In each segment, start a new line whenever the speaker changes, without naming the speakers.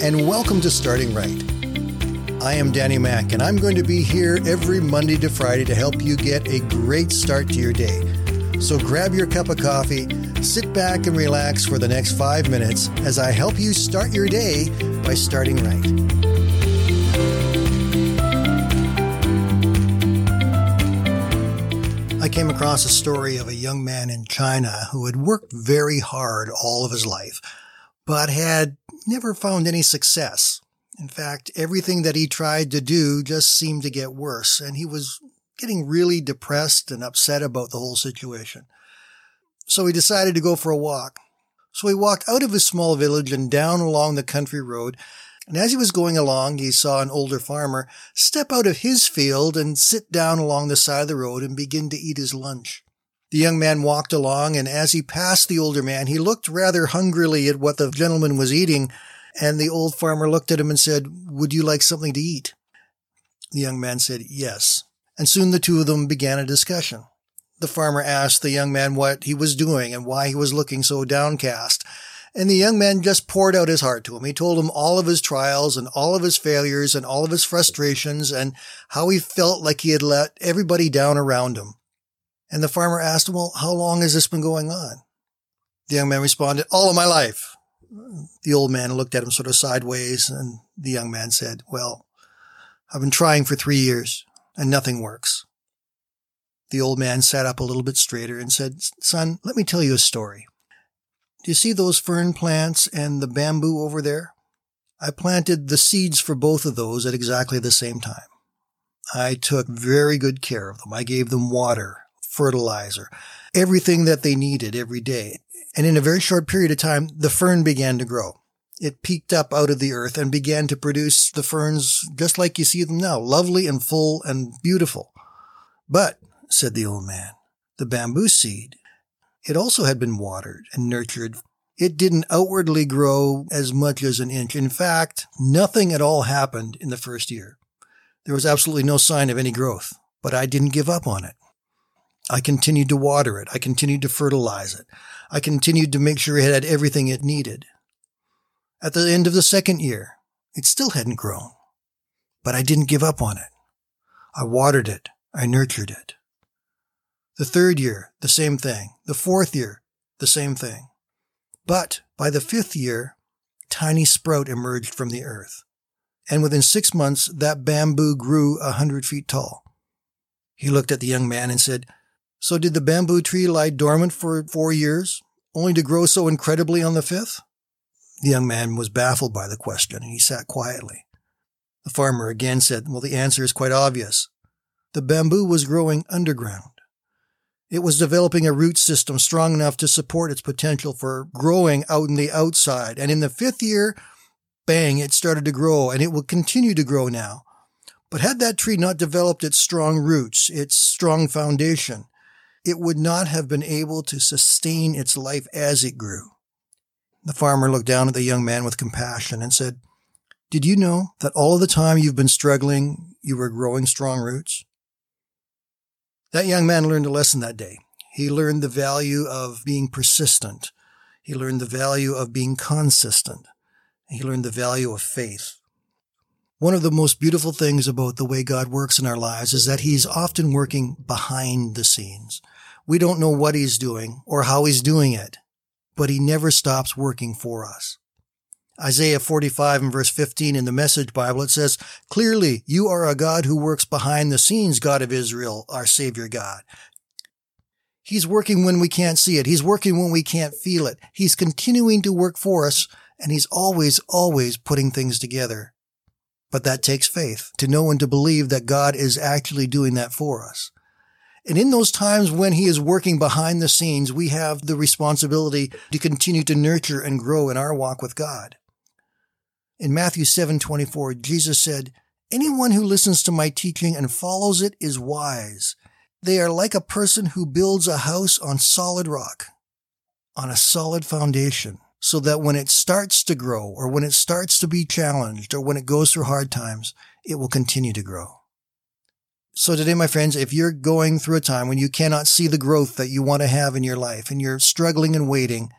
and welcome to Starting Right. I am Danny Mack, and I'm going to be here every Monday to Friday to help you get a great start to your day. So grab your cup of coffee, sit back and relax for the next five minutes as I help you start your day by starting right. I came across a story of a young man in China who had worked very hard all of his life, but had never found any success. In fact, everything that he tried to do just seemed to get worse, and he was getting really depressed and upset about the whole situation. So he decided to go for a walk. So he walked out of his small village and down along the country road and as he was going along, he saw an older farmer step out of his field and sit down along the side of the road and begin to eat his lunch. The young man walked along, and as he passed the older man, he looked rather hungrily at what the gentleman was eating, and the old farmer looked at him and said, Would you like something to eat? The young man said, Yes. And soon the two of them began a discussion. The farmer asked the young man what he was doing and why he was looking so downcast. And the young man just poured out his heart to him. He told him all of his trials and all of his failures and all of his frustrations and how he felt like he had let everybody down around him. And the farmer asked him, well, how long has this been going on? The young man responded, all of my life. The old man looked at him sort of sideways and the young man said, well, I've been trying for three years and nothing works. The old man sat up a little bit straighter and said, son, let me tell you a story. Do you see those fern plants and the bamboo over there? I planted the seeds for both of those at exactly the same time. I took very good care of them. I gave them water, fertilizer, everything that they needed every day. And in a very short period of time, the fern began to grow. It peeked up out of the earth and began to produce the ferns just like you see them now, lovely and full and beautiful. But, said the old man, the bamboo seed it also had been watered and nurtured. It didn't outwardly grow as much as an inch. In fact, nothing at all happened in the first year. There was absolutely no sign of any growth, but I didn't give up on it. I continued to water it. I continued to fertilize it. I continued to make sure it had everything it needed. At the end of the second year, it still hadn't grown, but I didn't give up on it. I watered it. I nurtured it. The third year, the same thing. The fourth year, the same thing. But by the fifth year, tiny sprout emerged from the earth. And within six months, that bamboo grew a hundred feet tall. He looked at the young man and said, So did the bamboo tree lie dormant for four years, only to grow so incredibly on the fifth? The young man was baffled by the question and he sat quietly. The farmer again said, Well, the answer is quite obvious. The bamboo was growing underground. It was developing a root system strong enough to support its potential for growing out in the outside. And in the fifth year, bang, it started to grow and it will continue to grow now. But had that tree not developed its strong roots, its strong foundation, it would not have been able to sustain its life as it grew. The farmer looked down at the young man with compassion and said, Did you know that all of the time you've been struggling, you were growing strong roots? That young man learned a lesson that day. He learned the value of being persistent. He learned the value of being consistent. He learned the value of faith. One of the most beautiful things about the way God works in our lives is that He's often working behind the scenes. We don't know what He's doing or how He's doing it, but He never stops working for us. Isaiah 45 and verse 15 in the Message Bible, it says, Clearly, you are a God who works behind the scenes, God of Israel, our Savior God. He's working when we can't see it. He's working when we can't feel it. He's continuing to work for us, and He's always, always putting things together. But that takes faith to know and to believe that God is actually doing that for us. And in those times when he is working behind the scenes, we have the responsibility to continue to nurture and grow in our walk with God. In Matthew 7:24, Jesus said, "Anyone who listens to my teaching and follows it is wise. They are like a person who builds a house on solid rock, on a solid foundation, so that when it starts to grow or when it starts to be challenged or when it goes through hard times, it will continue to grow." So today, my friends, if you're going through a time when you cannot see the growth that you want to have in your life and you're struggling and waiting,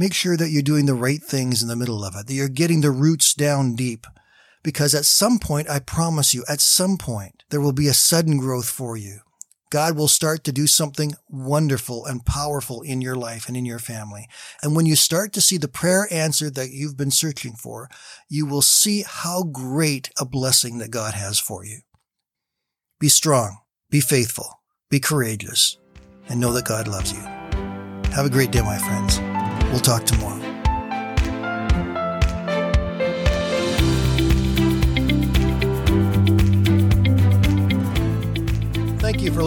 Make sure that you're doing the right things in the middle of it, that you're getting the roots down deep. Because at some point, I promise you, at some point, there will be a sudden growth for you. God will start to do something wonderful and powerful in your life and in your family. And when you start to see the prayer answered that you've been searching for, you will see how great a blessing that God has for you. Be strong, be faithful, be courageous, and know that God loves you. Have a great day, my friends. We'll talk tomorrow.